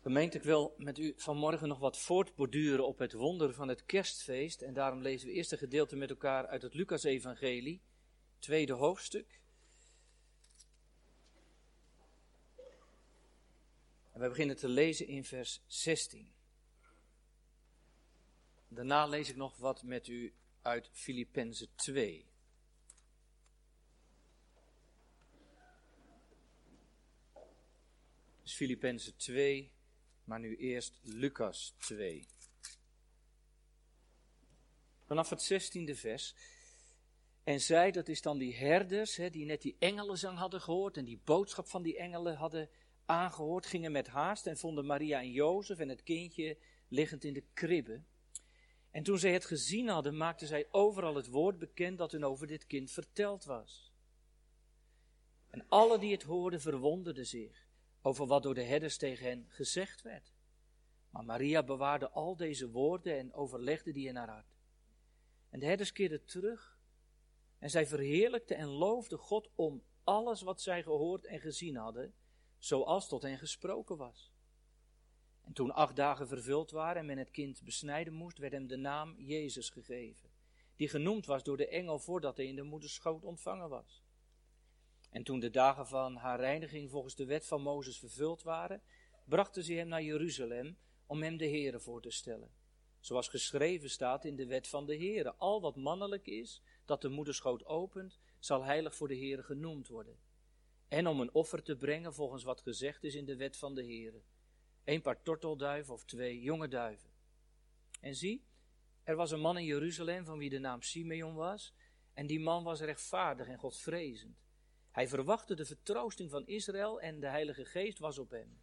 Gemeente, ik wil met u vanmorgen nog wat voortborduren op het wonder van het kerstfeest. En daarom lezen we eerst een gedeelte met elkaar uit het Lucas-evangelie, tweede hoofdstuk. En we beginnen te lezen in vers 16. Daarna lees ik nog wat met u uit Filippenzen 2. Dus Filippenzen 2, maar nu eerst Lucas 2. Vanaf het 16e vers. En zij, dat is dan die herders, hè, die net die engelenzang hadden gehoord en die boodschap van die engelen hadden aangehoord, gingen met haast en vonden Maria en Jozef en het kindje liggend in de kribbe. En toen zij het gezien hadden, maakten zij overal het woord bekend dat hun over dit kind verteld was. En alle die het hoorden verwonderden zich over wat door de herders tegen hen gezegd werd. Maar Maria bewaarde al deze woorden en overlegde die in haar hart. En de herders keerden terug en zij verheerlijkten en loofden God om alles wat zij gehoord en gezien hadden, zoals tot hen gesproken was. En toen acht dagen vervuld waren en men het kind besnijden moest, werd hem de naam Jezus gegeven, die genoemd was door de engel voordat hij in de moederschoot ontvangen was. En toen de dagen van haar reiniging volgens de wet van Mozes vervuld waren, brachten ze hem naar Jeruzalem om hem de Here voor te stellen. Zoals geschreven staat in de wet van de Here: al wat mannelijk is, dat de moederschoot opent, zal heilig voor de Here genoemd worden. En om een offer te brengen volgens wat gezegd is in de wet van de Here. Een paar tortelduiven of twee jonge duiven. En zie, er was een man in Jeruzalem van wie de naam Simeon was, en die man was rechtvaardig en godvrezend. Hij verwachtte de vertroosting van Israël en de Heilige Geest was op hem.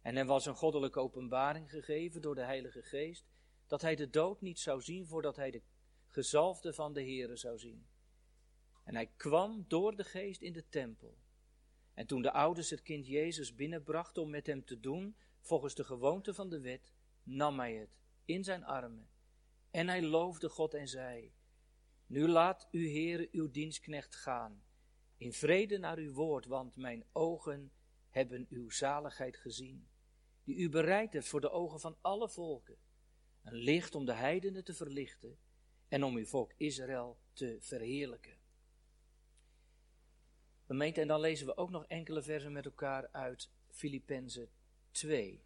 En hem was een goddelijke openbaring gegeven door de Heilige Geest, dat hij de dood niet zou zien voordat hij de gezalfde van de Heere zou zien. En hij kwam door de Geest in de tempel. En toen de ouders het kind Jezus binnenbrachten om met hem te doen, volgens de gewoonte van de wet, nam hij het in zijn armen. En hij loofde God en zei, Nu laat uw Heere uw dienstknecht gaan, in vrede naar uw woord, want mijn ogen hebben uw zaligheid gezien, die u bereid hebt voor de ogen van alle volken, een licht om de heidenen te verlichten en om uw volk Israël te verheerlijken. Gemeente, en dan lezen we ook nog enkele versen met elkaar uit Filippenzen 2.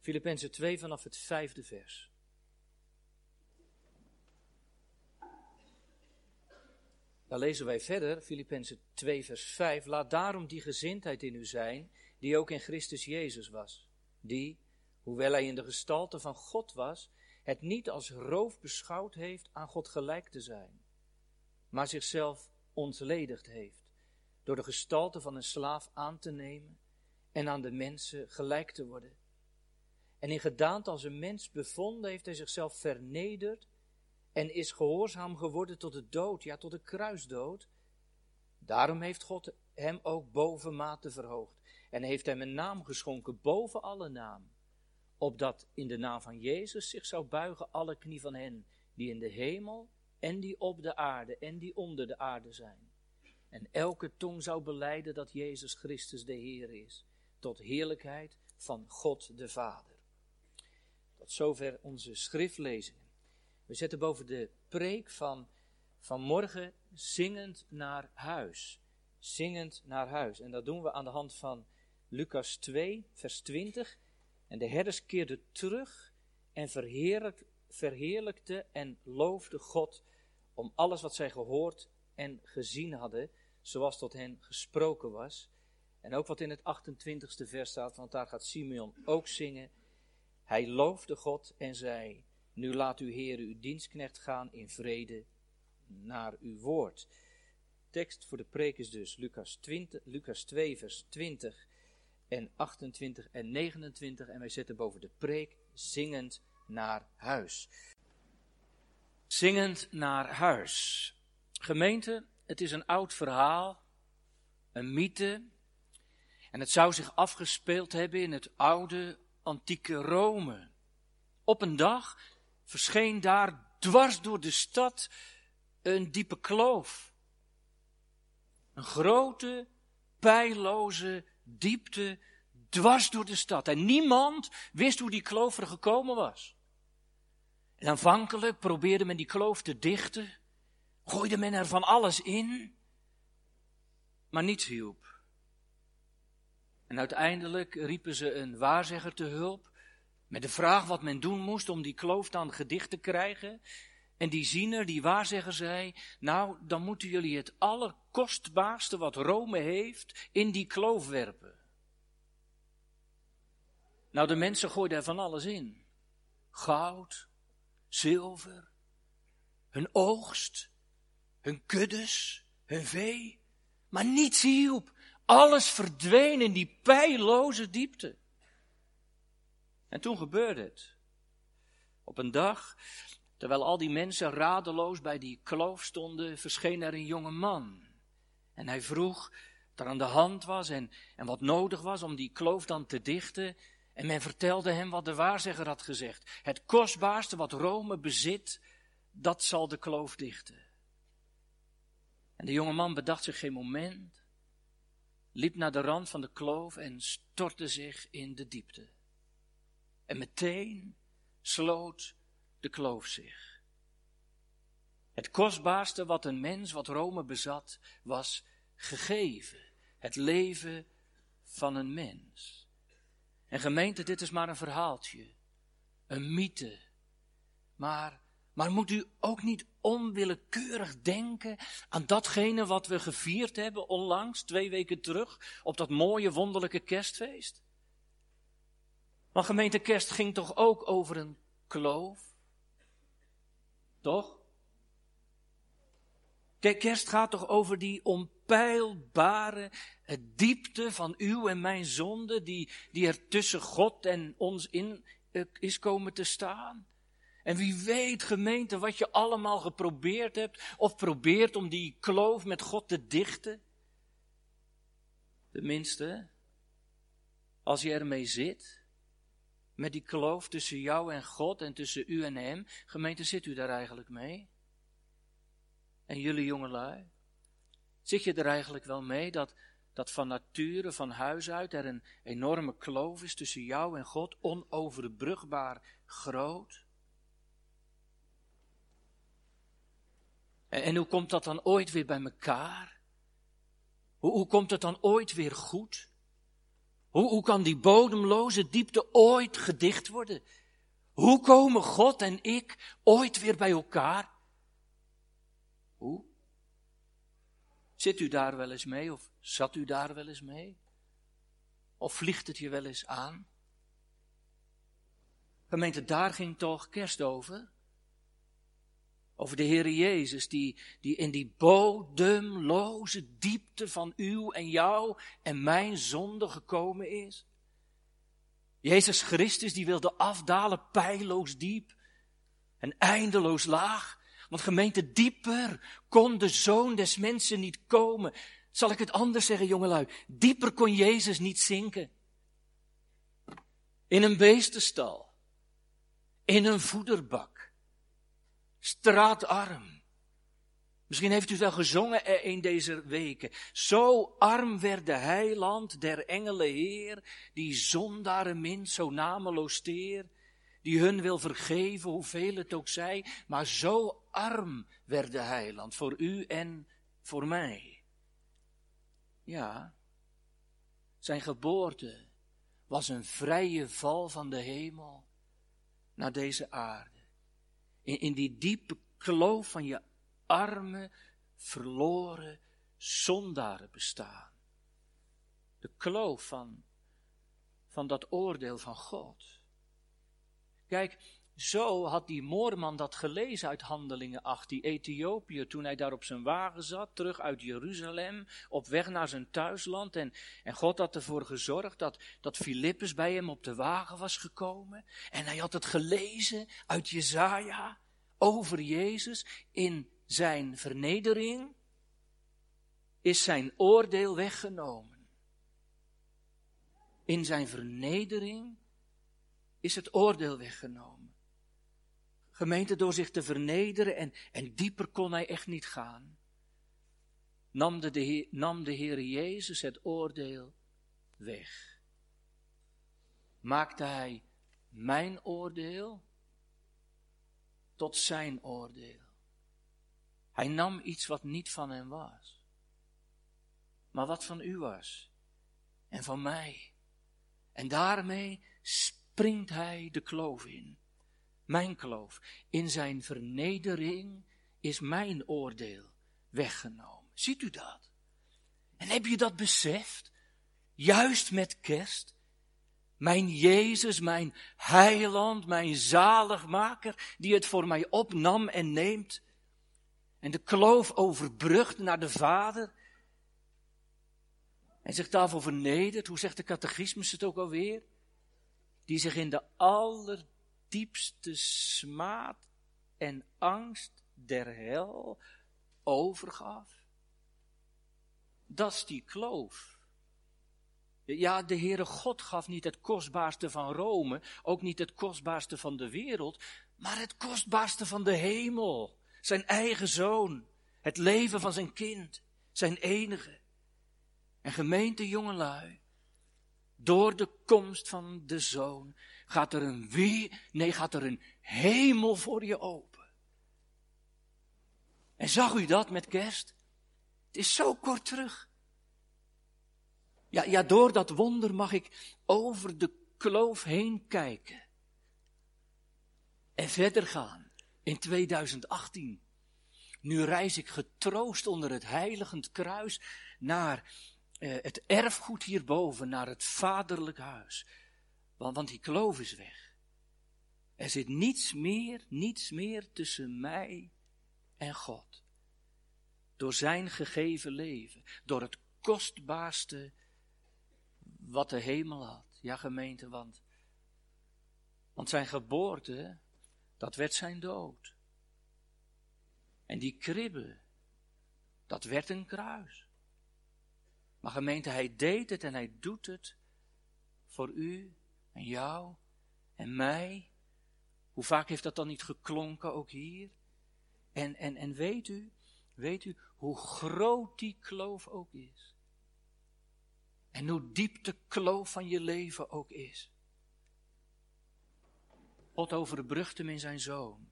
Filippenzen 2 vanaf het vijfde vers. Dan lezen wij verder, Filippenzen 2 vers 5. Laat daarom die gezindheid in u zijn, die ook in Christus Jezus was. Die, hoewel hij in de gestalte van God was, het niet als roof beschouwd heeft aan God gelijk te zijn, maar zichzelf ontledigd heeft, door de gestalte van een slaaf aan te nemen en aan de mensen gelijk te worden. En in gedaante als een mens bevonden heeft hij zichzelf vernederd en is gehoorzaam geworden tot de dood, ja tot de kruisdood. Daarom heeft God hem ook bovenmate verhoogd en heeft hem een naam geschonken boven alle naam opdat in de naam van Jezus zich zou buigen alle knie van hen die in de hemel en die op de aarde en die onder de aarde zijn. En elke tong zou beleiden dat Jezus Christus de Heer is, tot heerlijkheid van God de Vader. Tot zover onze schriftlezingen. We zetten boven de preek van, van morgen zingend naar huis. Zingend naar huis. En dat doen we aan de hand van Lucas 2, vers 20 en de herders keerden terug en verheerlijkte en loofde God om alles wat zij gehoord en gezien hadden, zoals tot hen gesproken was. En ook wat in het 28ste vers staat, want daar gaat Simeon ook zingen. Hij loofde God en zei, nu laat uw Heer uw dienstknecht gaan in vrede naar uw woord. Tekst voor de preek is dus Lucas, 20, Lucas 2 vers 20 en 28 en 29. En wij zetten boven de preek zingend naar huis. Zingend naar huis. Gemeente, het is een oud verhaal, een mythe. En het zou zich afgespeeld hebben in het oude, antieke Rome. Op een dag verscheen daar dwars door de stad een diepe kloof. Een grote, pijloze diepte dwars door de stad. En niemand wist hoe die kloof er gekomen was. En aanvankelijk probeerde men die kloof te dichten, gooide men er van alles in, maar niets hielp. En uiteindelijk riepen ze een waarzegger te hulp, met de vraag wat men doen moest om die kloof dan gedicht te krijgen. En die ziener, die waarzegger zei, nou, dan moeten jullie het allerkostbaarste wat Rome heeft in die kloof werpen. Nou, de mensen gooiden er van alles in. Goud, zilver, hun oogst, hun kuddes, hun vee. Maar niets hielp. Alles verdween in die pijloze diepte. En toen gebeurde het. Op een dag, terwijl al die mensen radeloos bij die kloof stonden, verscheen er een jonge man. En hij vroeg wat er aan de hand was en, en wat nodig was om die kloof dan te dichten. En men vertelde hem wat de waarzegger had gezegd. Het kostbaarste wat Rome bezit, dat zal de kloof dichten. En de jonge man bedacht zich geen moment, liep naar de rand van de kloof en stortte zich in de diepte. En meteen sloot de kloof zich. Het kostbaarste wat een mens, wat Rome bezat, was gegeven. Het leven van een mens. En gemeente, dit is maar een verhaaltje, een mythe. Maar, maar moet u ook niet onwillekeurig denken aan datgene wat we gevierd hebben onlangs, twee weken terug, op dat mooie wonderlijke kerstfeest? Want gemeente kerst ging toch ook over een kloof? Toch? Kijk, kerst gaat toch over die onpeilbare diepte van uw en mijn zonde, die, die er tussen God en ons in eh, is komen te staan. En wie weet, gemeente, wat je allemaal geprobeerd hebt, of probeert om die kloof met God te dichten. Tenminste, als je ermee zit, met die kloof tussen jou en God en tussen u en Hem, gemeente, zit u daar eigenlijk mee? En jullie jongelui? Zit je er eigenlijk wel mee dat, dat van nature, van huis uit, er een enorme kloof is tussen jou en God, onoverbrugbaar groot? En, en hoe komt dat dan ooit weer bij elkaar? Hoe, hoe komt het dan ooit weer goed? Hoe, hoe kan die bodemloze diepte ooit gedicht worden? Hoe komen God en ik ooit weer bij elkaar? Hoe? Zit u daar wel eens mee of zat u daar wel eens mee? Of vliegt het je wel eens aan? Gemeente, daar ging toch kerst over? Over de Heer Jezus, die, die in die bodemloze diepte van uw en jou en mijn zonde gekomen is. Jezus Christus, die wilde afdalen, pijloos diep en eindeloos laag. Want gemeente, dieper kon de zoon des mensen niet komen. Zal ik het anders zeggen, jongelui? Dieper kon Jezus niet zinken. In een beestenstal. In een voederbak. Straatarm. Misschien heeft u het wel gezongen in deze weken. Zo arm werd de heiland der engelen heer, die zondaren min, zo nameloos teer, die hun wil vergeven, hoeveel het ook zij, maar zo arm werd de heiland voor u en voor mij. Ja, zijn geboorte was een vrije val van de hemel naar deze aarde. In, in die diepe kloof van je arme, verloren, zondaren bestaan. De kloof van, van dat oordeel van God. Kijk, zo had die moorman dat gelezen uit Handelingen 8, die Ethiopië, toen hij daar op zijn wagen zat, terug uit Jeruzalem, op weg naar zijn thuisland. En, en God had ervoor gezorgd dat, dat Filippus bij hem op de wagen was gekomen. En hij had het gelezen uit Jezaja over Jezus in zijn vernedering. Is zijn oordeel weggenomen. In zijn vernedering is het oordeel weggenomen. Gemeente, door zich te vernederen en, en dieper kon hij echt niet gaan. nam de, de, nam de Heer Jezus het oordeel weg. Maakte Hij mijn oordeel tot zijn oordeel. Hij nam iets wat niet van hem was, maar wat van u was en van mij. En daarmee springt hij de kloof in, mijn kloof. In zijn vernedering is mijn oordeel weggenomen. Ziet u dat? En heb je dat beseft? Juist met kerst. Mijn Jezus, mijn heiland, mijn zaligmaker, die het voor mij opnam en neemt. En de kloof overbrugt naar de Vader. En zich daarvoor vernedert. Hoe zegt de catechismus het ook alweer? Die zich in de allerdiepste smaad en angst der hel overgaf. Dat is die kloof. Ja, de Heere God gaf niet het kostbaarste van Rome, ook niet het kostbaarste van de wereld, maar het kostbaarste van de hemel. Zijn eigen zoon, het leven van zijn kind, zijn enige. En gemeente jongelui, door de komst van de zoon gaat er een weer, nee, gaat er een hemel voor je open. En zag u dat met kerst? Het is zo kort terug. Ja, ja, door dat wonder mag ik over de kloof heen kijken. En verder gaan in 2018. Nu reis ik getroost onder het heiligend kruis naar eh, het erfgoed hierboven, naar het vaderlijk huis. Want, die kloof is weg. Er zit niets meer, niets meer tussen mij en God. Door zijn gegeven leven, door het kostbaarste wat de hemel had. Ja, gemeente, want, want zijn geboorte, dat werd zijn dood. En die kribbe, dat werd een kruis. Maar gemeente, hij deed het en hij doet het voor u en jou en mij. Hoe vaak heeft dat dan niet geklonken, ook hier? En, en, en weet u, weet u hoe groot die kloof ook is? En hoe diep de kloof van je leven ook is. God overbrugt hem in zijn zoon.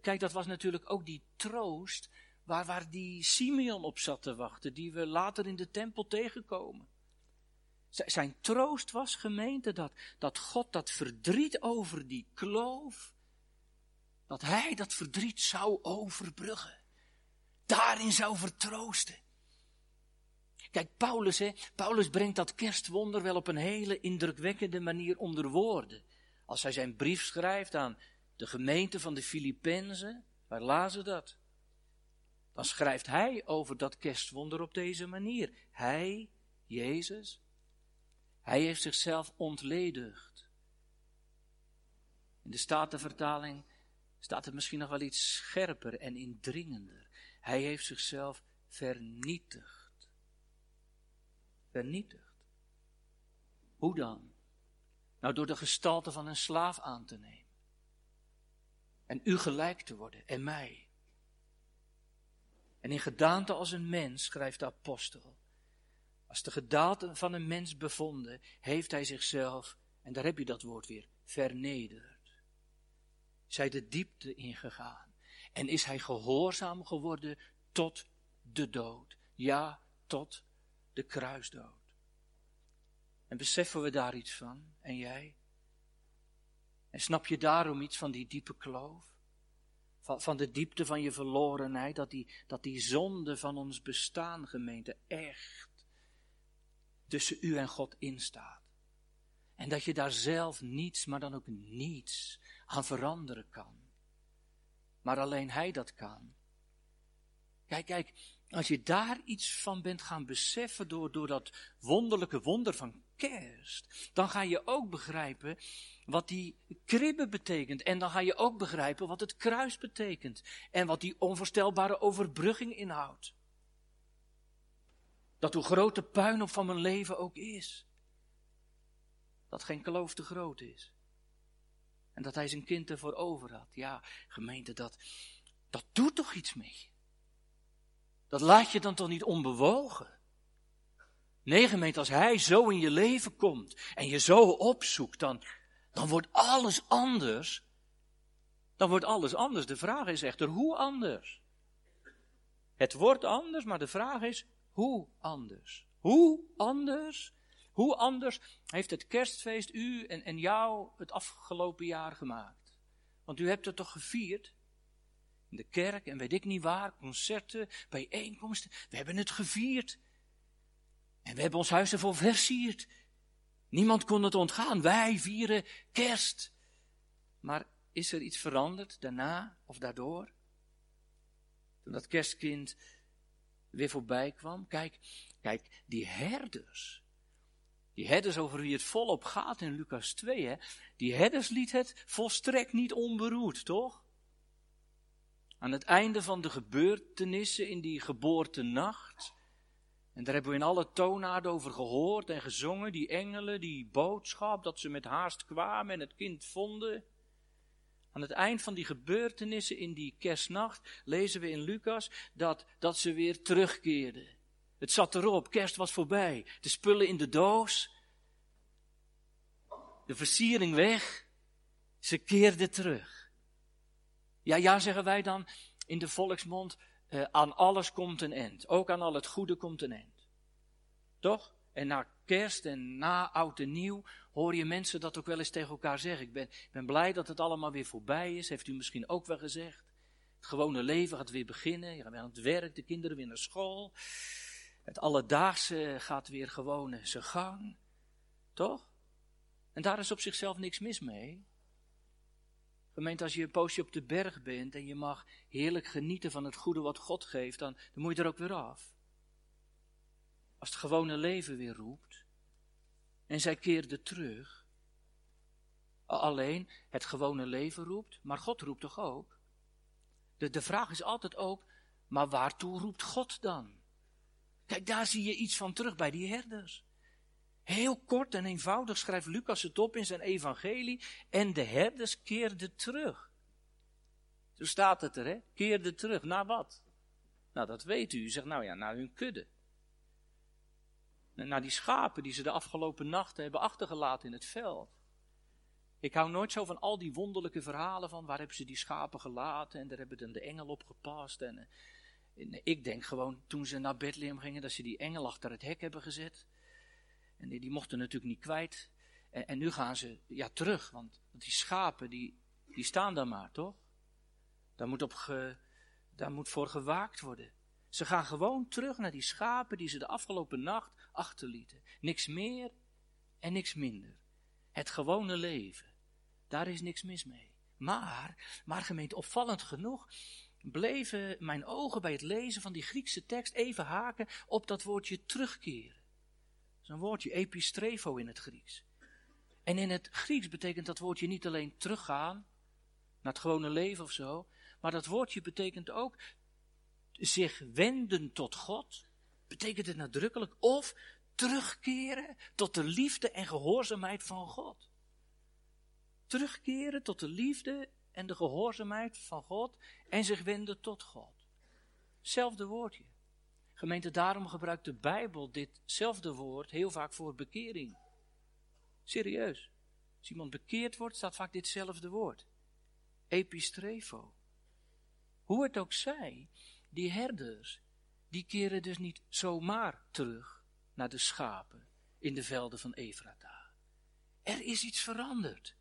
Kijk, dat was natuurlijk ook die troost waar, waar die Simeon op zat te wachten, die we later in de tempel tegenkomen. Zijn troost was gemeente dat, dat God dat verdriet over die kloof, dat hij dat verdriet zou overbruggen. Daarin zou vertroosten. Kijk, Paulus, hè, Paulus brengt dat kerstwonder wel op een hele indrukwekkende manier onder woorden. Als hij zijn brief schrijft aan de gemeente van de Filippenzen, waar lazen dat? Dan schrijft hij over dat kerstwonder op deze manier. Hij, Jezus, hij heeft zichzelf ontledigd. In de Statenvertaling staat het misschien nog wel iets scherper en indringender. Hij heeft zichzelf vernietigd. Vernietigd. Hoe dan? Nou, door de gestalte van een slaaf aan te nemen. En u gelijk te worden en mij. En in gedaante als een mens, schrijft de apostel, als de gedaante van een mens bevonden, heeft hij zichzelf, en daar heb je dat woord weer, vernederd. Zij de diepte ingegaan. En is hij gehoorzaam geworden tot de dood. Ja, tot de kruisdood. En beseffen we daar iets van, en jij? En snap je daarom iets van die diepe kloof? Van, van de diepte van je verlorenheid, dat die, dat die zonde van ons bestaan, gemeente, echt tussen u en God instaat. En dat je daar zelf niets, maar dan ook niets aan veranderen kan. Maar alleen Hij dat kan. Kijk, kijk, als je daar iets van bent gaan beseffen door, door dat wonderlijke wonder van kerst, dan ga je ook begrijpen wat die kribbe betekent. En dan ga je ook begrijpen wat het kruis betekent. En wat die onvoorstelbare overbrugging inhoudt. Dat hoe groot de puinhoop van mijn leven ook is. Dat geen geloof te groot is. En dat hij zijn kind ervoor over had. Ja, gemeente, dat, dat doet toch iets mee. Dat laat je dan toch niet onbewogen? Nee, gemeente, als hij zo in je leven komt en je zo opzoekt, dan, dan wordt alles anders. Dan wordt alles anders. De vraag is echter, hoe anders? Het wordt anders, maar de vraag is, hoe anders? Hoe anders? Hoe anders heeft het kerstfeest u en, en jou het afgelopen jaar gemaakt? Want u hebt het toch gevierd? In de kerk en weet ik niet waar, concerten, bijeenkomsten. We hebben het gevierd. En we hebben ons huis ervoor versierd. Niemand kon het ontgaan. Wij vieren kerst. Maar is er iets veranderd daarna of daardoor? Toen dat kerstkind weer voorbij kwam. Kijk, kijk, die herders. Die herders over wie het volop gaat in Lucas 2, hè, die herders liet het volstrekt niet onberoerd, toch? Aan het einde van de gebeurtenissen in die geboortenacht, en daar hebben we in alle toonaarden over gehoord en gezongen, die engelen, die boodschap, dat ze met haast kwamen en het kind vonden. Aan het eind van die gebeurtenissen in die kerstnacht lezen we in Lucas dat, dat ze weer terugkeerden. Het zat erop, kerst was voorbij, de spullen in de doos, de versiering weg, ze keerden terug. Ja, ja, zeggen wij dan in de volksmond, uh, aan alles komt een eind. Ook aan al het goede komt een eind. Toch? En na kerst en na oud en nieuw hoor je mensen dat ook wel eens tegen elkaar zeggen. Ik ben, ben blij dat het allemaal weer voorbij is, heeft u misschien ook wel gezegd. Het gewone leven gaat weer beginnen. Je gaat weer aan het werk, de kinderen weer naar school. Het alledaagse gaat weer gewoon zijn gang. Toch? En daar is op zichzelf niks mis mee. Gemeente, als je een poosje op de berg bent en je mag heerlijk genieten van het goede wat God geeft, dan, dan moet je er ook weer af. Als het gewone leven weer roept. En zij keerde terug. Alleen het gewone leven roept, maar God roept toch ook? De, de vraag is altijd ook, maar waartoe roept God dan? Kijk, daar zie je iets van terug bij die herders. Heel kort en eenvoudig schrijft Lucas het op in zijn evangelie. En de herders keerden terug. Zo staat het er, hè? Keerden terug. Naar wat? Nou, dat weet u. U zegt, nou ja, naar hun kudde. Naar die schapen die ze de afgelopen nachten hebben achtergelaten in het veld. Ik hou nooit zo van al die wonderlijke verhalen van waar hebben ze die schapen gelaten en daar hebben dan de engel op gepast. En, en ik denk gewoon toen ze naar Bethlehem gingen dat ze die engel achter het hek hebben gezet. En die, mochten natuurlijk niet kwijt. En, nu gaan ze ja, terug, want die schapen die, die staan daar maar, toch? Daar moet, op daar moet voor gewaakt worden. Ze gaan gewoon terug naar die schapen die ze de afgelopen nacht achterlieten. Niks meer en niks minder. Het gewone leven. Daar is niks mis mee. Maar, maar gemeente, opvallend genoeg, bleven mijn ogen bij het lezen van die Griekse tekst even haken op dat woordje terugkeren is een woordje, epistrefo in het Grieks. En in het Grieks betekent dat woordje niet alleen teruggaan naar het gewone leven of zo, maar dat woordje betekent ook zich wenden tot God, betekent het nadrukkelijk, of terugkeren tot de liefde en gehoorzaamheid van God. Terugkeren tot de liefde en de gehoorzaamheid van God en zich wenden tot God. Hetzelfde woordje. Gemeente, daarom gebruikt de Bijbel ditzelfde woord heel vaak voor bekering. Serieus. Als iemand bekeerd wordt, staat vaak ditzelfde woord. Epistrefo. Hoe het ook zij, die herders, die keren dus niet zomaar terug naar de schapen in de velden van Efrata. Er is iets veranderd.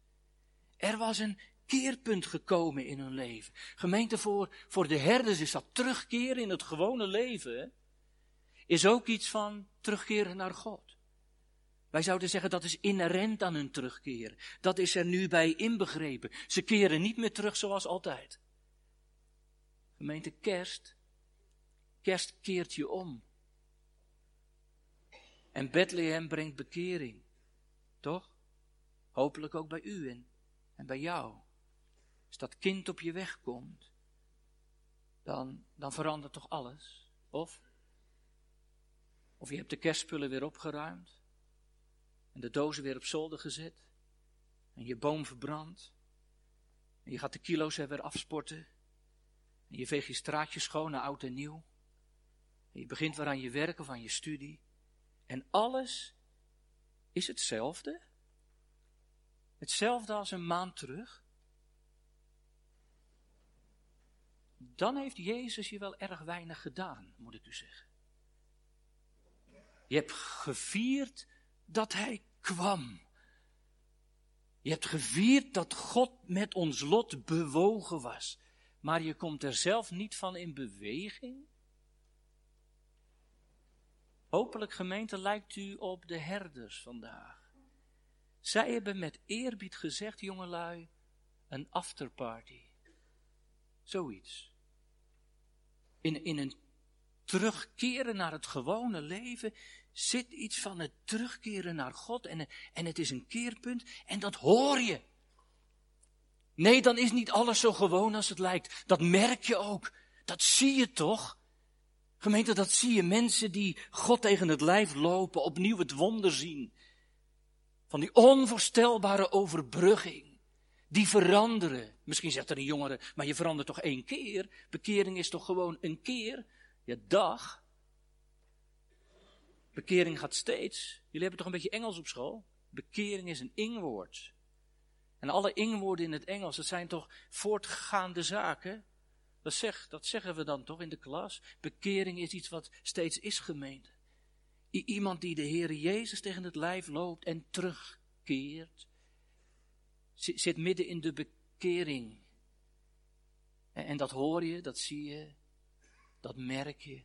Er was een keerpunt gekomen in hun leven. Gemeente, voor, voor de herders is dat terugkeren in het gewone leven is ook iets van terugkeren naar God. Wij zouden zeggen dat is inherent aan hun terugkeren. Dat is er nu bij inbegrepen. Ze keren niet meer terug zoals altijd. Gemeente kerst. Kerst keert je om. En Bethlehem brengt bekering. Toch? Hopelijk ook bij u en, en bij jou. Als dat kind op je weg komt, dan, dan verandert toch alles? Of? Of je hebt de kerstspullen weer opgeruimd. En de dozen weer op zolder gezet. En je boom verbrand. En je gaat de kilo's er weer afsporten. En je veegt je straatje schoon naar oud en nieuw. Je begint weer aan je werk of aan je studie. En alles is hetzelfde. Hetzelfde als een maand terug. Dan heeft Jezus je wel erg weinig gedaan, moet ik u zeggen. Je hebt gevierd dat Hij kwam. Je hebt gevierd dat God met ons lot bewogen was. Maar je komt er zelf niet van in beweging. Hopelijk gemeente lijkt u op de herders vandaag. Zij hebben met eerbied gezegd, jongelui, een afterparty. Zoiets. In, in een terugkeren naar het gewone leven zit iets van het terugkeren naar God en, en het is een keerpunt en dat hoor je. Nee, dan is niet alles zo gewoon als het lijkt. Dat merk je ook. Dat zie je toch? Gemeente, dat zie je. Mensen die God tegen het lijf lopen, opnieuw het wonder zien. Van die onvoorstelbare overbrugging. Die veranderen. Misschien zegt er een jongere, maar je verandert toch één keer? Bekering is toch gewoon een keer? Ja, dag. Bekering gaat steeds. Jullie hebben toch een beetje Engels op school? Bekering is een ingwoord. En alle ingwoorden in het Engels, dat zijn toch voortgaande zaken? Dat, zeg, dat zeggen we dan toch in de klas? Bekering is iets wat steeds is gemeend. iemand die de Heer Jezus tegen het lijf loopt en terugkeert, zit midden in de bekering. En, dat hoor je, dat zie je, dat merk je.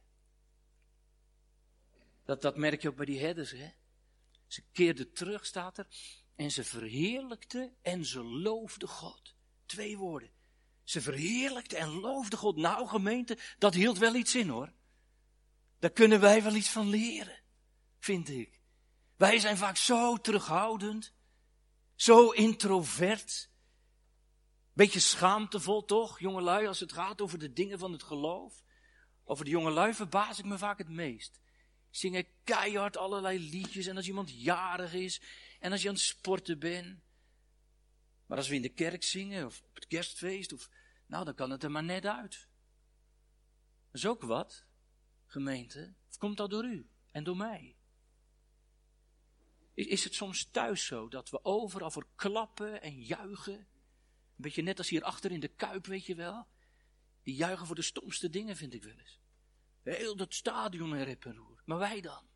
Dat, dat merk je ook bij die herders, hè. Ze keerden terug, staat er, en ze verheerlijkte en ze loofde God. Twee woorden. Ze verheerlijkte en loofde God. Nou, gemeente, dat hield wel iets in hoor. Daar kunnen wij wel iets van leren, vind ik. Wij zijn vaak zo terughoudend, zo introvert. Beetje schaamtevol toch, jongelui, als het gaat over de dingen van het geloof. Over de jongelui verbaas ik me vaak het meest. Zingen keihard allerlei liedjes en als iemand jarig is en als je aan het sporten bent. Maar als we in de kerk zingen of op het kerstfeest, of, nou dan kan het er maar net uit. Dat is ook wat, gemeente. Of komt dat door u en door mij? Is, is het soms thuis zo dat we overal voor klappen en juichen? Een beetje net als hier achter in de kuip, weet je wel. Die juichen voor de stomste dingen, vind ik wel eens. Heel dat stadion in rep en roer. Maar wij dan?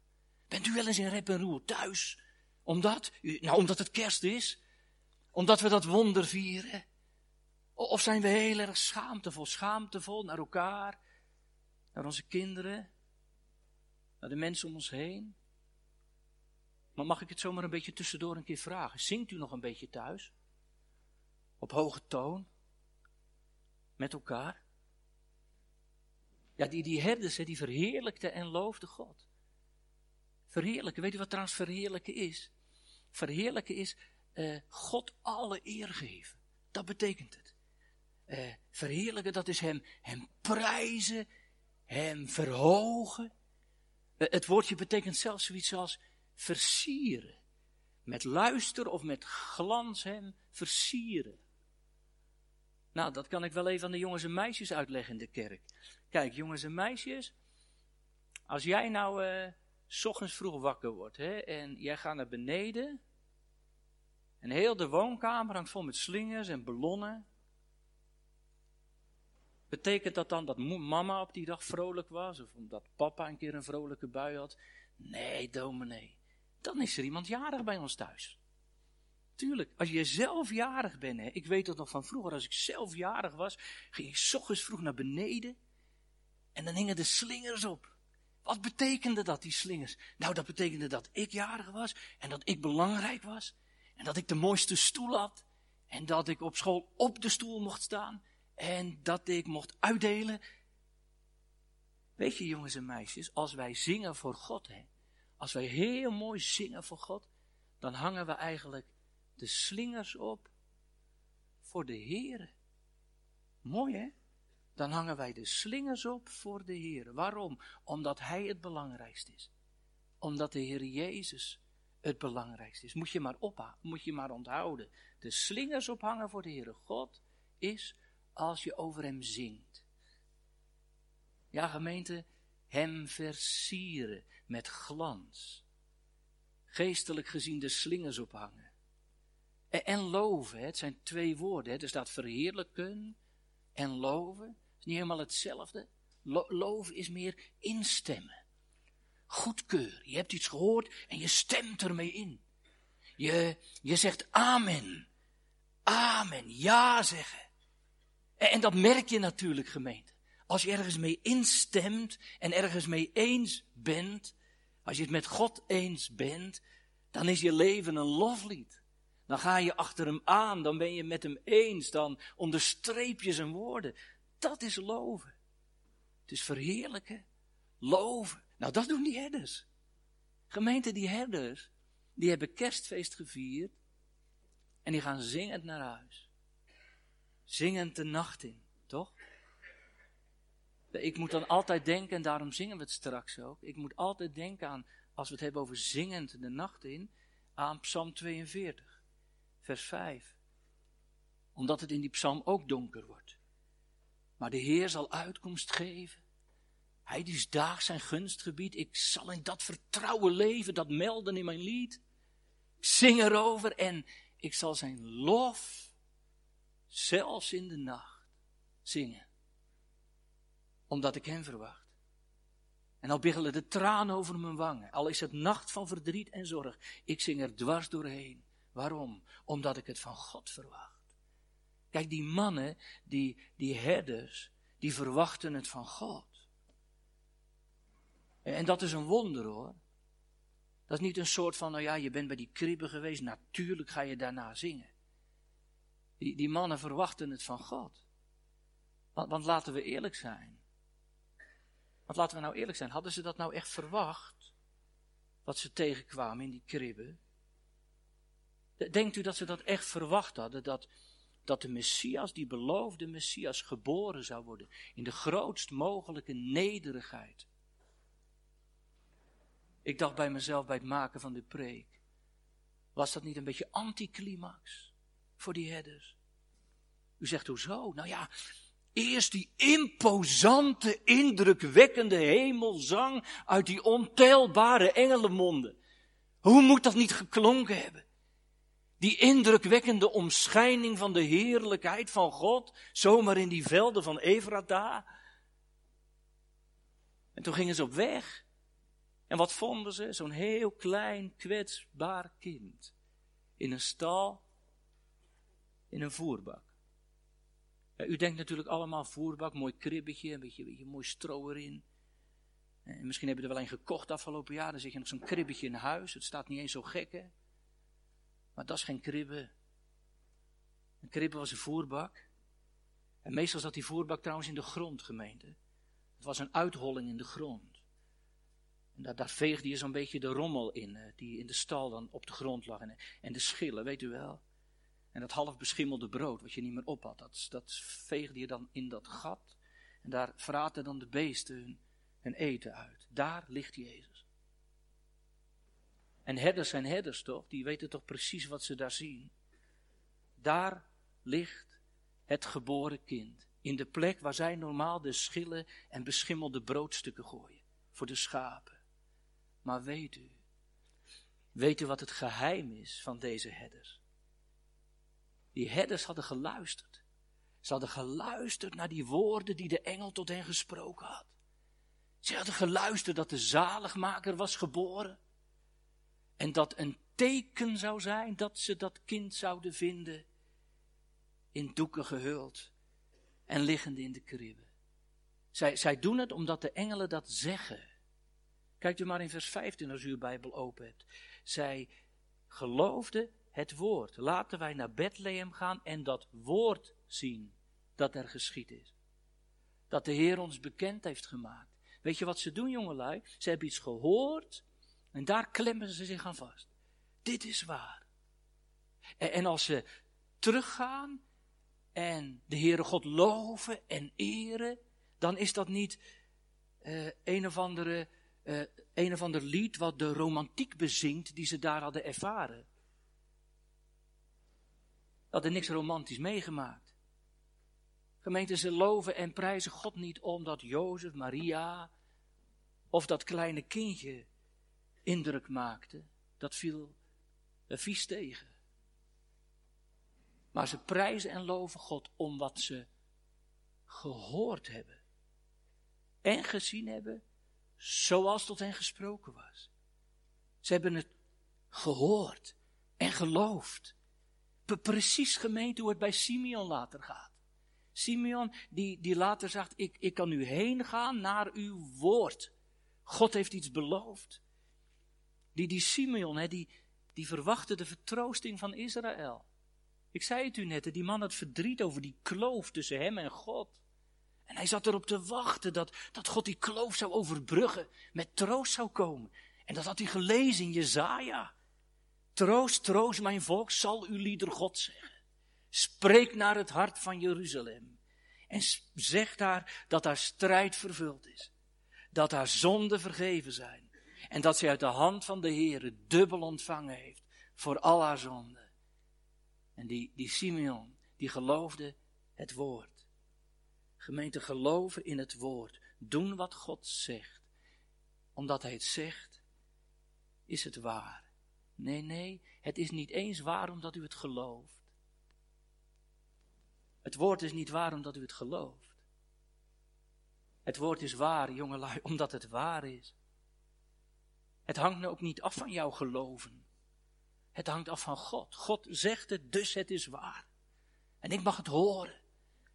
Bent u wel eens in rep en roer thuis? Omdat? Nou, omdat het kerst is. Omdat we dat wonder vieren. Of zijn we heel erg schaamtevol, schaamtevol naar elkaar, naar onze kinderen, naar de mensen om ons heen? Maar mag ik het zomaar een beetje tussendoor een keer vragen? Zingt u nog een beetje thuis? Op hoge toon? Met elkaar? Ja, die, die herders, die verheerlijkten en loofden God. Verheerlijken, weet u wat trouwens verheerlijken is? Verheerlijken is uh, God alle eer geven. Dat betekent het. Uh, verheerlijken, dat is hem, hem prijzen, hem verhogen. Uh, het woordje betekent zelfs zoiets als versieren. Met luister of met glans hem versieren. Nou, dat kan ik wel even aan de jongens en meisjes uitleggen in de kerk. Kijk, jongens en meisjes, als jij nou s ochtends vroeg wakker wordt hè, en jij gaat naar beneden en heel de woonkamer hangt vol met slingers en ballonnen. Betekent dat dan dat mama op die dag vrolijk was of omdat papa een keer een vrolijke bui had? Nee, dominee. Dan is er iemand jarig bij ons thuis. Tuurlijk, als je zelf jarig bent, hè, ik weet dat nog van vroeger, als ik zelf jarig was, ging ik s ochtends vroeg naar beneden en dan hingen de slingers op. Wat betekende dat, die slingers? Nou, dat betekende dat ik jarig was en dat ik belangrijk was. En dat ik de mooiste stoel had. En dat ik op school op de stoel mocht staan. En dat ik mocht uitdelen. Weet je, jongens en meisjes, als wij zingen voor God, hè, als wij heel mooi zingen voor God, dan hangen we eigenlijk de slingers op voor de Heer. Mooi hè? dan hangen wij de slingers op voor de Heer. Waarom? Omdat Hij het belangrijkste is. Omdat de Heer Jezus het belangrijkste is. Moet je maar ophouden, moet je maar onthouden. De slingers ophangen voor de Heere God is als je over Hem zingt. Ja, gemeente, hem versieren met glans. Geestelijk gezien de slingers ophangen. En, en loven, het zijn twee woorden. Hè. Er staat verheerlijken en loven. Is niet helemaal hetzelfde. Lo loven is meer instemmen. Goedkeur. Je hebt iets gehoord en je stemt ermee in. Je, je zegt amen. Amen. Ja zeggen. En, en dat merk je natuurlijk, gemeente. Als je ergens mee instemt en ergens mee eens bent, als je het met God eens bent, dan is je leven een loflied. Dan ga je achter hem aan, dan ben je met hem eens, dan onderstreep je zijn woorden. Dat is loven. Het is verheerlijken, loven. Nou, dat doen die herders. Gemeente, die herders, die hebben kerstfeest gevierd en die gaan zingend naar huis. Zingend de nacht in, toch? Ik moet dan altijd denken, en daarom zingen we het straks ook. Ik moet altijd denken aan, als we het hebben over zingend de nacht in, aan Psalm 42, vers 5. Omdat het in die psalm ook donker wordt. Maar de Heer zal uitkomst geven. Hij die daag zijn gunstgebied. Ik zal in dat vertrouwen leven, dat melden in mijn lied. Ik zing erover en ik zal zijn lof, zelfs in de nacht, zingen omdat ik hem verwacht. En al biggelen de tranen over mijn wangen, al is het nacht van verdriet en zorg, ik zing er dwars doorheen. Waarom? Omdat ik het van God verwacht. Kijk, die mannen, die, die herders, die verwachten het van God. En dat is een wonder hoor. Dat is niet een soort van, nou ja, je bent bij die kribben geweest, natuurlijk ga je daarna zingen. Die, die mannen verwachten het van God. Want, want laten we eerlijk zijn. Want laten we nou eerlijk zijn, hadden ze dat nou echt verwacht? Wat ze tegenkwamen in die kribben? Denkt u dat ze dat echt verwacht hadden? Dat, dat de Messias, die beloofde Messias, geboren zou worden in de grootst mogelijke nederigheid? Ik dacht bij mezelf bij het maken van de preek. Was dat niet een beetje anticlimax voor die herders? U zegt hoezo? Nou ja, Eerst die imposante, indrukwekkende hemelzang uit die ontelbare engelenmonden. Hoe moet dat niet geklonken hebben? Die indrukwekkende omschijning van de heerlijkheid van God, zomaar in die velden van Evrata. En toen gingen ze op weg. En wat vonden ze? Zo'n heel klein, kwetsbaar kind. In een stal, in een voerbak. U denkt natuurlijk allemaal voerbak, mooi kribbetje, een beetje, beetje mooi stro erin. En misschien heb je er wel een gekocht afgelopen jaar, dan zit je nog zo'n kribbetje in huis. Het staat niet eens zo gek. Maar dat is geen kribbe. Een kribbe was een voerbak. En meestal zat die voerbak trouwens in de grond, gemeente. Het was een uitholling in de grond. En daar, daar veegde je zo'n beetje de rommel in, eh, die in de stal dan op de grond lag. En, en de schillen, weet u wel. En dat half beschimmelde brood, wat je niet meer op had, dat, dat veegde je dan in dat gat. En daar vraten dan de beesten hun, eten uit. Daar ligt Jezus. En herders zijn herders toch? Die weten toch precies wat ze daar zien. Daar ligt het geboren kind. In de plek waar zij normaal de schillen en beschimmelde broodstukken gooien. Voor de schapen. Maar weet u, weet u wat het geheim is van deze herders? Die herders hadden geluisterd. Ze hadden geluisterd naar die woorden die de engel tot hen gesproken had. Ze hadden geluisterd dat de zaligmaker was geboren. En dat een teken zou zijn dat ze dat kind zouden vinden. In doeken gehuld en liggende in de kribbe. Zij, zij doen het omdat de engelen dat zeggen. Kijkt u maar in vers 15 als u uw Bijbel open hebt. Zij geloofden het woord. Laten wij naar Bethlehem gaan en dat woord zien dat er geschied is. Dat de Heer ons bekend heeft gemaakt. Weet je wat ze doen, jongelui? Ze hebben iets gehoord en daar klemmen ze zich aan vast. Dit is waar. En, als ze teruggaan en de Heere God loven en eren, dan is dat niet uh, een, of andere, uh, een of ander lied wat de romantiek bezingt die ze daar hadden ervaren hadden niks romantisch meegemaakt. Gemeenten, ze loven en prijzen God niet omdat Jozef, Maria of dat kleine kindje indruk maakte, dat viel vies tegen. Maar ze prijzen en loven God om wat ze gehoord hebben en gezien hebben, zoals tot hen gesproken was. Ze hebben het gehoord en geloofd. Precies gemeend hoe het bij Simeon later gaat. Simeon die, die later zegt, ik, ik kan nu heen gaan naar uw woord. God heeft iets beloofd. Die, die Simeon, hè, die, die verwachtte de vertroosting van Israël. Ik zei het u net, die man had verdriet over die kloof tussen hem en God. Hij zat erop te wachten dat, dat God die kloof zou overbruggen, met troost zou komen. En dat had hij gelezen in Jezaja. Troost, troost mijn volk, zal uw lieder God zeggen. Spreek naar het hart van Jeruzalem. En zeg daar dat daar strijd vervuld is. Dat haar zonden vergeven zijn. En dat zij uit de hand van de Heere dubbel ontvangen heeft voor al haar zonden. En die, die Simeon, die geloofde het woord. Gemeente geloven in het woord. Doen wat God zegt. Omdat hij het zegt, is het waar. Nee, nee, het is niet eens waar omdat u het gelooft. Het woord is niet waar omdat u het gelooft. Het woord is waar, jongelui, omdat het waar is. Het hangt nou ook niet af van jouw geloven. Het hangt af van God. God zegt het, dus het is waar. En ik mag het horen.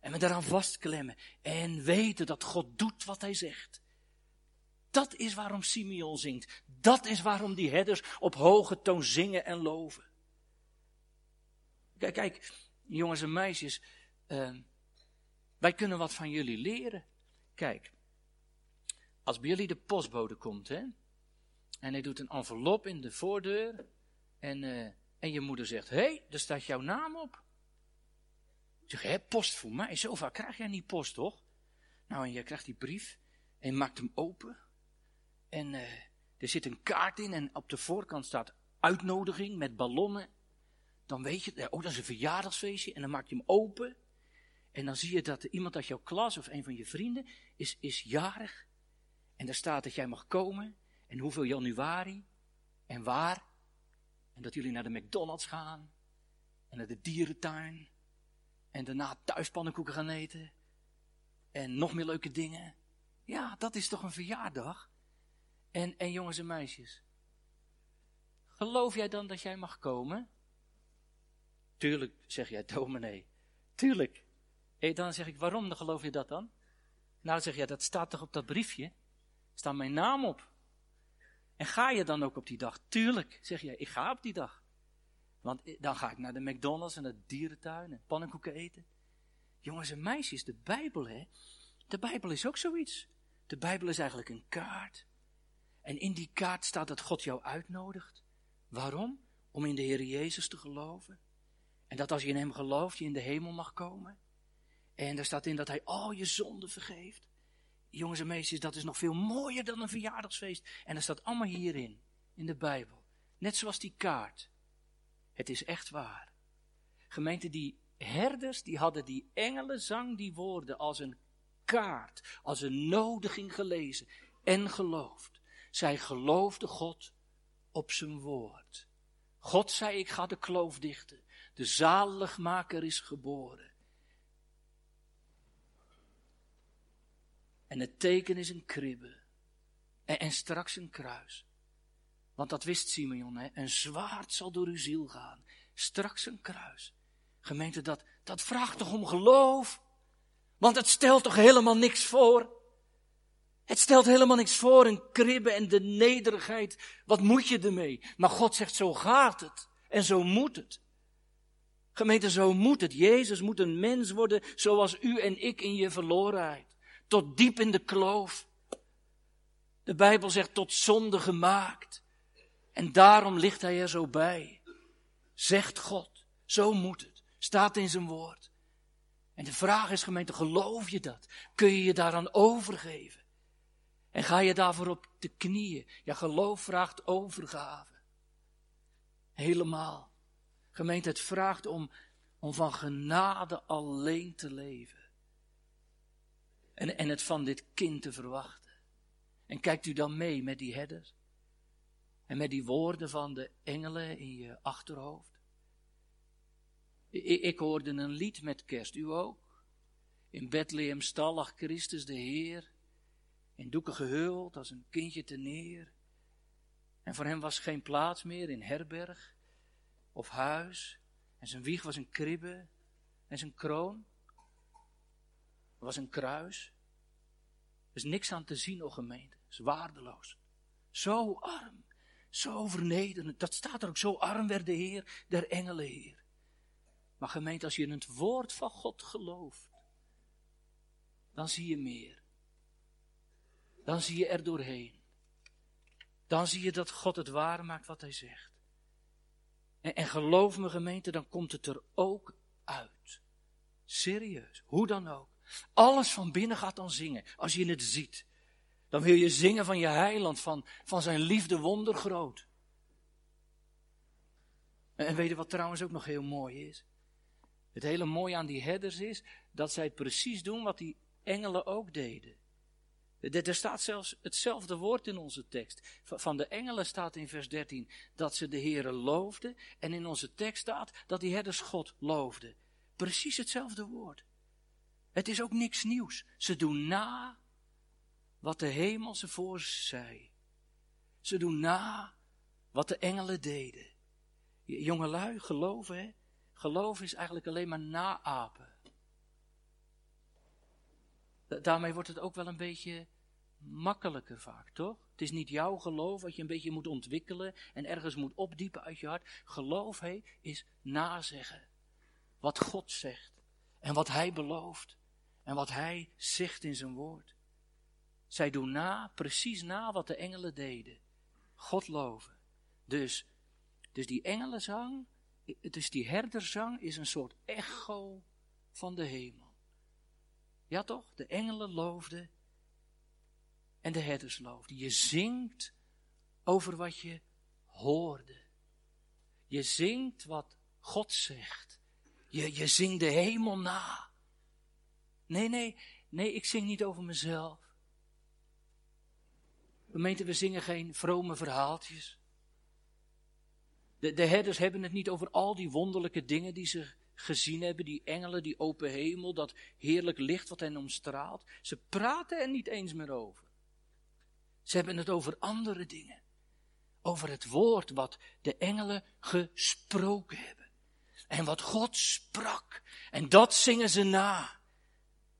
En me daaraan vastklemmen. En weten dat God doet wat hij zegt. Dat is waarom Simeon zingt. Dat is waarom die herders op hoge toon zingen en loven. Kijk, kijk jongens en meisjes. Uh, wij kunnen wat van jullie leren. Kijk, als bij jullie de postbode komt, hè, en hij doet een envelop in de voordeur, en, uh, en je moeder zegt, hé, hey, daar staat jouw naam op. Zeg, hé, post voor mij, zo vaak krijg jij niet post, toch? Nou, en jij krijgt die brief, en je maakt hem open, en uh, er zit een kaart in, en op de voorkant staat uitnodiging met ballonnen. Dan weet je, oh, dat is een verjaardagsfeestje, en dan maak je hem open, en dan zie je dat iemand uit jouw klas of een van je vrienden is, is jarig. En daar staat dat jij mag komen. En hoeveel januari. En waar. En dat jullie naar de McDonald's gaan. En naar de dierentuin. En daarna thuispannenkoeken gaan eten. En nog meer leuke dingen. Ja, dat is toch een verjaardag? En, en jongens en meisjes. Geloof jij dan dat jij mag komen? Tuurlijk, zeg jij, dominee. Tuurlijk. En dan zeg ik, waarom dan geloof je dat dan? Nou, dan zeg je, dat staat toch op dat briefje? Staat mijn naam op. En ga je dan ook op die dag? Tuurlijk, zeg je, ik ga op die dag. Want dan ga ik naar de McDonald's en de dierentuin en pannenkoeken eten. Jongens en meisjes, de Bijbel, hè? De Bijbel is ook zoiets. De Bijbel is eigenlijk een kaart. En in die kaart staat dat God jou uitnodigt. Waarom? Om in de Heer Jezus te geloven. En dat als je in Hem gelooft, je in de hemel mag komen. En daar staat in dat hij al je zonden vergeeft. Jongens en meisjes, dat is nog veel mooier dan een verjaardagsfeest. En dat staat allemaal hierin, in de Bijbel. Net zoals die kaart. Het is echt waar. Gemeente, die herders, die hadden die engelenzang, die woorden als een kaart, als een nodiging gelezen en geloofd. Zij geloofden God op zijn woord. God zei, ik ga de kloof dichten. De zaligmaker is geboren. En het teken is een kribbe. En, en straks een kruis. Want dat wist Simeon, hè? een zwaard zal door uw ziel gaan. Straks een kruis. Gemeente, dat, dat vraagt toch om geloof? Want het stelt toch helemaal niks voor? Het stelt helemaal niks voor, een kribbe en de nederigheid. Wat moet je ermee? Maar God zegt, zo gaat het. En zo moet het. Gemeente, zo moet het. Jezus moet een mens worden zoals u en ik in je verlorenheid tot diep in de kloof. De Bijbel zegt tot zonde gemaakt. En daarom ligt hij er zo bij. Zegt God, zo moet het. Staat in zijn woord. En de vraag is gemeente, geloof je dat? Kun je je daaraan overgeven? En ga je daarvoor op de knieën? Ja, geloof vraagt overgave. Helemaal. Gemeente, het vraagt om, om van genade alleen te leven en, en het van dit kind te verwachten. En kijkt u dan mee met die herders? En met die woorden van de engelen in je achterhoofd? Ik, ik hoorde een lied met kerst, u ook? In Bethlehem stal lag Christus de Heer, in doeken gehuld als een kindje te neer. En voor hem was geen plaats meer in herberg of huis. En zijn wieg was een kribbe en zijn kroon was een kruis. Er is niks aan te zien, o gemeente. Het is waardeloos. Zo arm, zo vernederend. Dat staat er ook. Zo arm werd de Heer, der engelen Heer. Maar gemeente, als je in het woord van God gelooft, dan zie je meer. Dan zie je er doorheen. Dan zie je dat God het waar maakt wat hij zegt. En, en geloof me gemeente, dan komt het er ook uit. Serieus, hoe dan ook. Alles van binnen gaat dan zingen, als je het ziet. Dan wil je zingen van je heiland, van, van zijn liefde wondergroot. En, en weet je wat trouwens ook nog heel mooi is? Het hele mooie aan die herders is dat zij precies doen wat die engelen ook deden. Er staat zelfs hetzelfde woord in onze tekst. Van de engelen staat in vers 13 dat ze de Heeren loofden. En in onze tekst staat dat die herders God loofden. Precies hetzelfde woord. Het is ook niks nieuws. Ze doen na wat de hemel ze voor zei. Ze doen na wat de engelen deden. Jongelui, geloven, hè? Geloof is eigenlijk alleen maar naapen. Daarmee wordt het ook wel een beetje makkelijker vaak, toch? Het is niet jouw geloof wat je een beetje moet ontwikkelen en ergens moet opdiepen uit je hart. Geloof he, is nazeggen. Wat God zegt en wat Hij belooft en wat Hij zegt in zijn woord. Zij doen na, precies na wat de engelen deden. God loven. Dus, dus die engelenzang, dus die herderzang is een soort echo van de hemel. Ja toch? De engelen loofden en de herders loofden. Je zingt over wat je hoorde. Je zingt wat God zegt. Je, je zingt de hemel na. Nee, nee, nee, ik zing niet over mezelf. Gemeente, we zingen geen vrome verhaaltjes. De, de herders hebben het niet over al die wonderlijke dingen die ze gezien hebben, die engelen, die open hemel, dat heerlijk licht wat hen omstraalt. Ze praten er niet eens meer over. Ze hebben het over andere dingen. Over het woord wat de engelen gesproken hebben. En wat God sprak. En dat zingen ze na.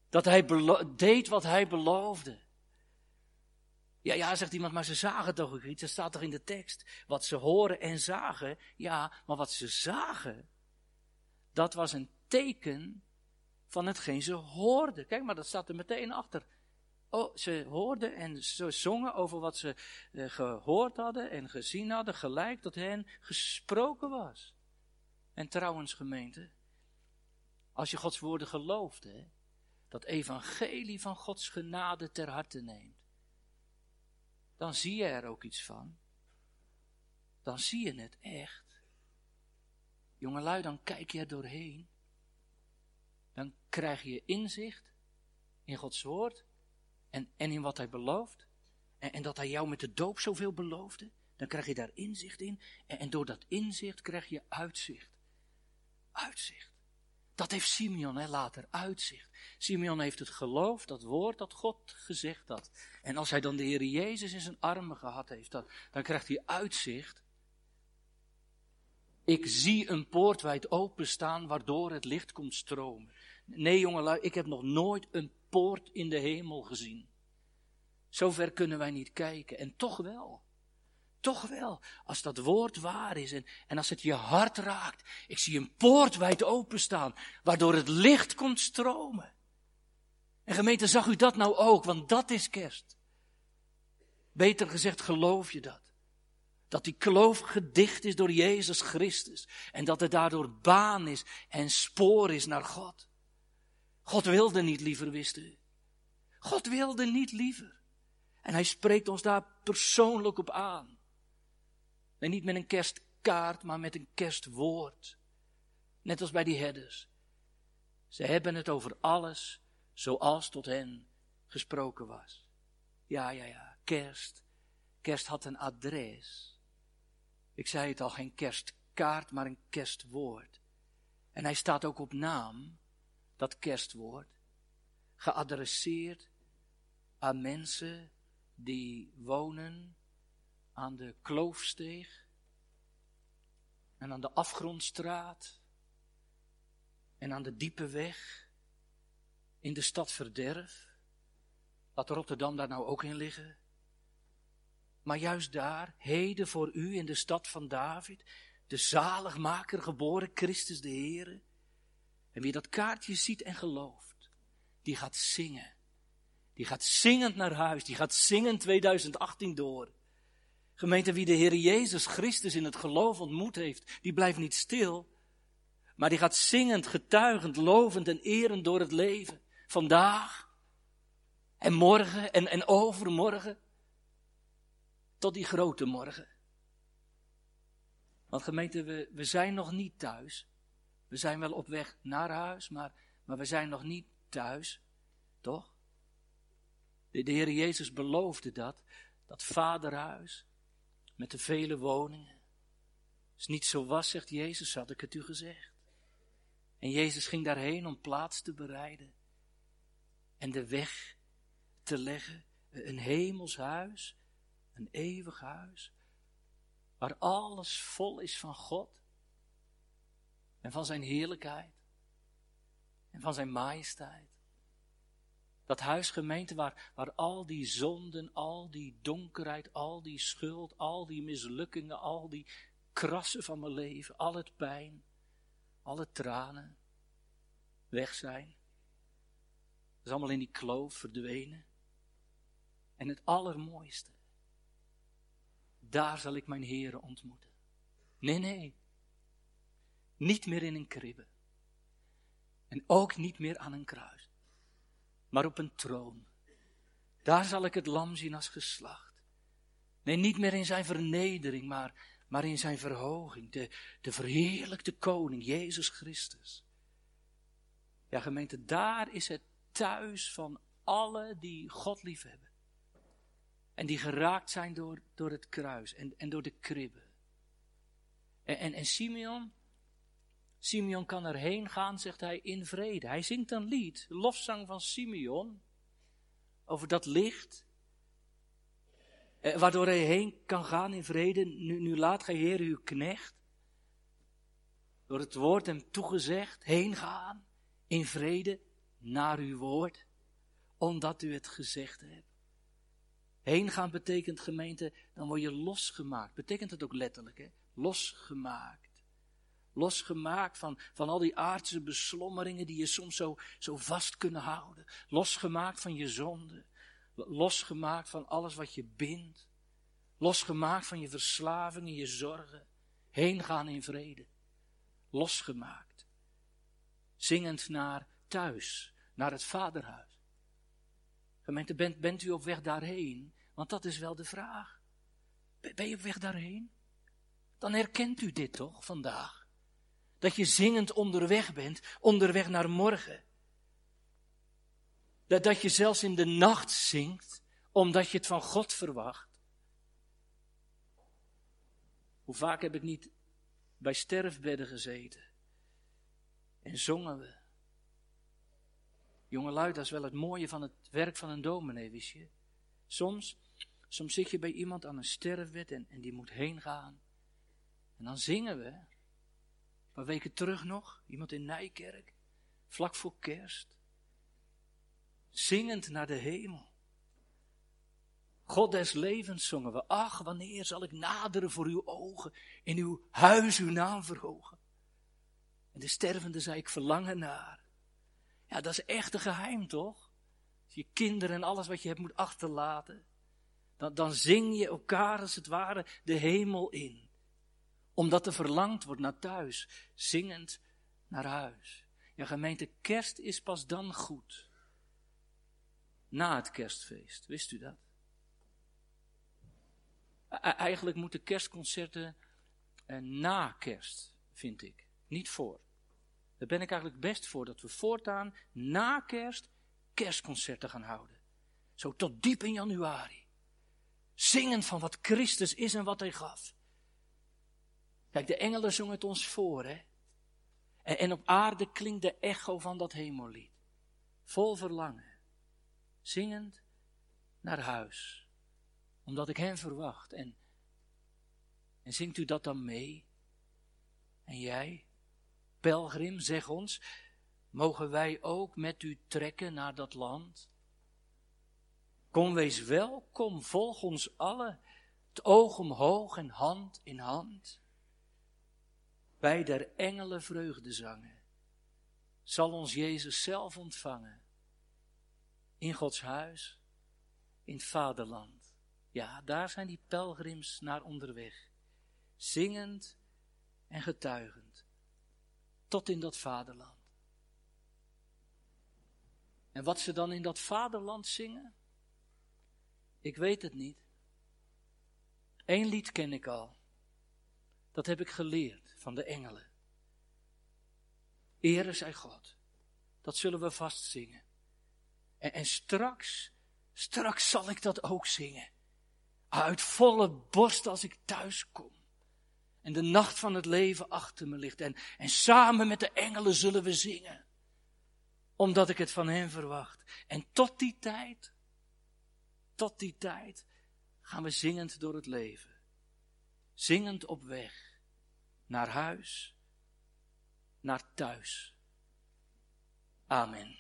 Dat hij deed wat hij beloofde. Ja, ja, zegt iemand, maar ze zagen toch ook iets. Dat staat toch in de tekst. Wat ze horen en zagen. Ja, maar wat ze zagen, dat was een teken van hetgeen ze hoorden. Kijk maar, dat staat er meteen achter. Oh, ze hoorden en ze zongen over wat ze eh, gehoord hadden en gezien hadden, gelijk dat hen gesproken was. En trouwens, gemeente, als je Gods woorden gelooft, hè, dat evangelie van Gods genade ter harte neemt, dan zie je er ook iets van. Dan zie je het echt. Jongelui, dan kijk je er doorheen. Dan krijg je inzicht in Gods woord en, en in wat Hij belooft. En, en, dat Hij jou met de doop zoveel beloofde. Dan krijg je daar inzicht in. En, en door dat inzicht krijg je uitzicht. Uitzicht. Dat heeft Simeon hè, later, uitzicht. Simeon heeft het geloof, dat woord dat God gezegd had. En als hij dan de Heer Jezus in zijn armen gehad heeft, dan, dan krijgt hij uitzicht ik zie een poort wijd openstaan waardoor het licht komt stromen. Nee, jongelui, ik heb nog nooit een poort in de hemel gezien. Zover kunnen wij niet kijken. En toch wel. Toch wel. Als dat woord waar is en, en als het je hart raakt. Ik zie een poort wijd openstaan. Waardoor het licht komt stromen. En gemeente, zag u dat nou ook? Want dat is kerst. Beter gezegd, geloof je dat? Dat die kloof gedicht is door Jezus Christus. En dat er daardoor baan is en spoor is naar God. God wilde niet liever, wist u. God wilde niet liever. En hij spreekt ons daar persoonlijk op aan. En niet met een kerstkaart, maar met een kerstwoord. Net als bij die herders. Ze hebben het over alles zoals tot hen gesproken was. Ja, ja, ja. kerst. Kerst had een adres. Ik zei het al, geen kerstkaart, maar een kerstwoord. En hij staat ook op naam, dat kerstwoord, geadresseerd aan mensen die wonen aan de Kloofsteeg en aan de Afgrondstraat en aan de Diepe Weg in de stad Verderf. Laat Rotterdam daar nou ook in liggen. Maar juist daar, heden voor u in de stad van David, de zaligmaker geboren Christus de Heere. En wie dat kaartje ziet en gelooft, die gaat zingen. Die gaat zingend naar huis, die gaat zingend 2018 door. Gemeente, wie de Heer Jezus Christus in het geloof ontmoet heeft, die blijft niet stil, maar die gaat zingend, getuigend, lovend en erend door het leven. Vandaag en morgen en, en overmorgen, tot die grote morgen. Want gemeente, we, we zijn nog niet thuis. We zijn wel op weg naar huis, maar, maar we zijn nog niet thuis. Toch? De, de Heer Jezus beloofde dat, dat vaderhuis, met de vele woningen. Als het niet zo was, zegt Jezus, had ik het u gezegd. En Jezus ging daarheen om plaats te bereiden en de weg te leggen. Een hemels huis, een eeuwig huis, waar alles vol is van God en van zijn heerlijkheid en van zijn majesteit. Dat huisgemeente waar, waar al die zonden, al die donkerheid, al die schuld, al die mislukkingen, al die krassen van mijn leven, al het pijn, alle tranen weg zijn. Dat is allemaal in die kloof verdwenen. En het allermooiste, daar zal ik mijn heren ontmoeten. Nee, nee, niet meer in een kribbe. En ook niet meer aan een kruis maar op een troon. Daar zal ik het lam zien als geslacht. Nee, niet meer in zijn vernedering, maar, maar in zijn verhoging. De, de verheerlijkte koning, Jezus Christus. Ja, gemeente, daar is het thuis van alle die God liefhebben. En die geraakt zijn door, door het kruis en, en door de kribben. En, en, en Simeon, Simeon kan erheen gaan, zegt hij, in vrede. Hij zingt een lied, lofzang van Simeon, over dat licht, eh, waardoor hij heen kan gaan in vrede. Nu, nu laat gij, Heer, uw knecht, door het woord hem toegezegd, heen gaan in vrede naar uw woord, omdat u het gezegd hebt. Heen gaan betekent gemeente, dan word je losgemaakt. Betekent het ook letterlijk, hè? Losgemaakt. Losgemaakt van, van al die aardse beslommeringen die je soms zo, zo vast kunnen houden. Losgemaakt van je zonde. Losgemaakt van alles wat je bindt. Losgemaakt van je verslavingen, je zorgen. Heen gaan in vrede. Losgemaakt. Zingend naar thuis, naar het vaderhuis. Gemeente, bent, bent u op weg daarheen? Want dat is wel de vraag. Ben je op weg daarheen? Dan herkent u dit toch vandaag? Dat je zingend onderweg bent, onderweg naar morgen. Dat, dat je zelfs in de nacht zingt, omdat je het van God verwacht. Hoe vaak heb ik niet bij sterfbedden gezeten en zongen we. Jongelui, dat is wel het mooie van het werk van een dominee, wist je. Soms, soms zit je bij iemand aan een sterfbed en, en die moet heen gaan. En dan zingen we. Een paar weken terug nog, iemand in Nijkerk, vlak voor kerst, zingend naar de hemel. God des levens zongen we. Ach, wanneer zal ik naderen voor uw ogen, in uw huis uw naam verhogen. En de stervende zei, ik verlangen naar. Ja, dat is echt een geheim, toch? Je kinderen en alles wat je hebt moet achterlaten, dan, dan zing je elkaar als het ware de hemel in omdat er verlangd wordt naar thuis, zingend naar huis. Ja, gemeente, kerst is pas dan goed. Na het kerstfeest, wist u dat? Eigenlijk moeten kerstconcerten eh, na kerst, vind ik. Niet voor. Daar ben ik eigenlijk best voor dat we voortaan na kerst kerstconcerten gaan houden. Zo tot diep in januari. Zingend van wat Christus is en wat hij gaf. Kijk, de engelen zongen het ons voor, hè. En, en op aarde klinkt de echo van dat hemellied. Vol verlangen. Zingend naar huis. Omdat ik hem verwacht. En, en zingt u dat dan mee? En jij, pelgrim, zeg ons, mogen wij ook met u trekken naar dat land? Kom, wees welkom, volg ons allen, het oog omhoog en hand in hand. Bij der engelen vreugdezangen zal ons Jezus zelf ontvangen. In Gods huis, in het vaderland. Ja, daar zijn die pelgrims naar onderweg. Zingend en getuigend. Tot in dat vaderland. En wat ze dan in dat vaderland zingen? Ik weet het niet. Eén lied ken ik al. Dat heb ik geleerd van de engelen. Ere zij God. Dat zullen we vast zingen. En, en straks, straks zal ik dat ook zingen. Uit volle borst als ik thuis kom. En de nacht van het leven achter me ligt. En, en samen met de engelen zullen we zingen. Omdat ik het van hen verwacht. En tot die tijd, tot die tijd, gaan we zingend door het leven. Zingend op weg. Naar huis. Naar thuis. Amen.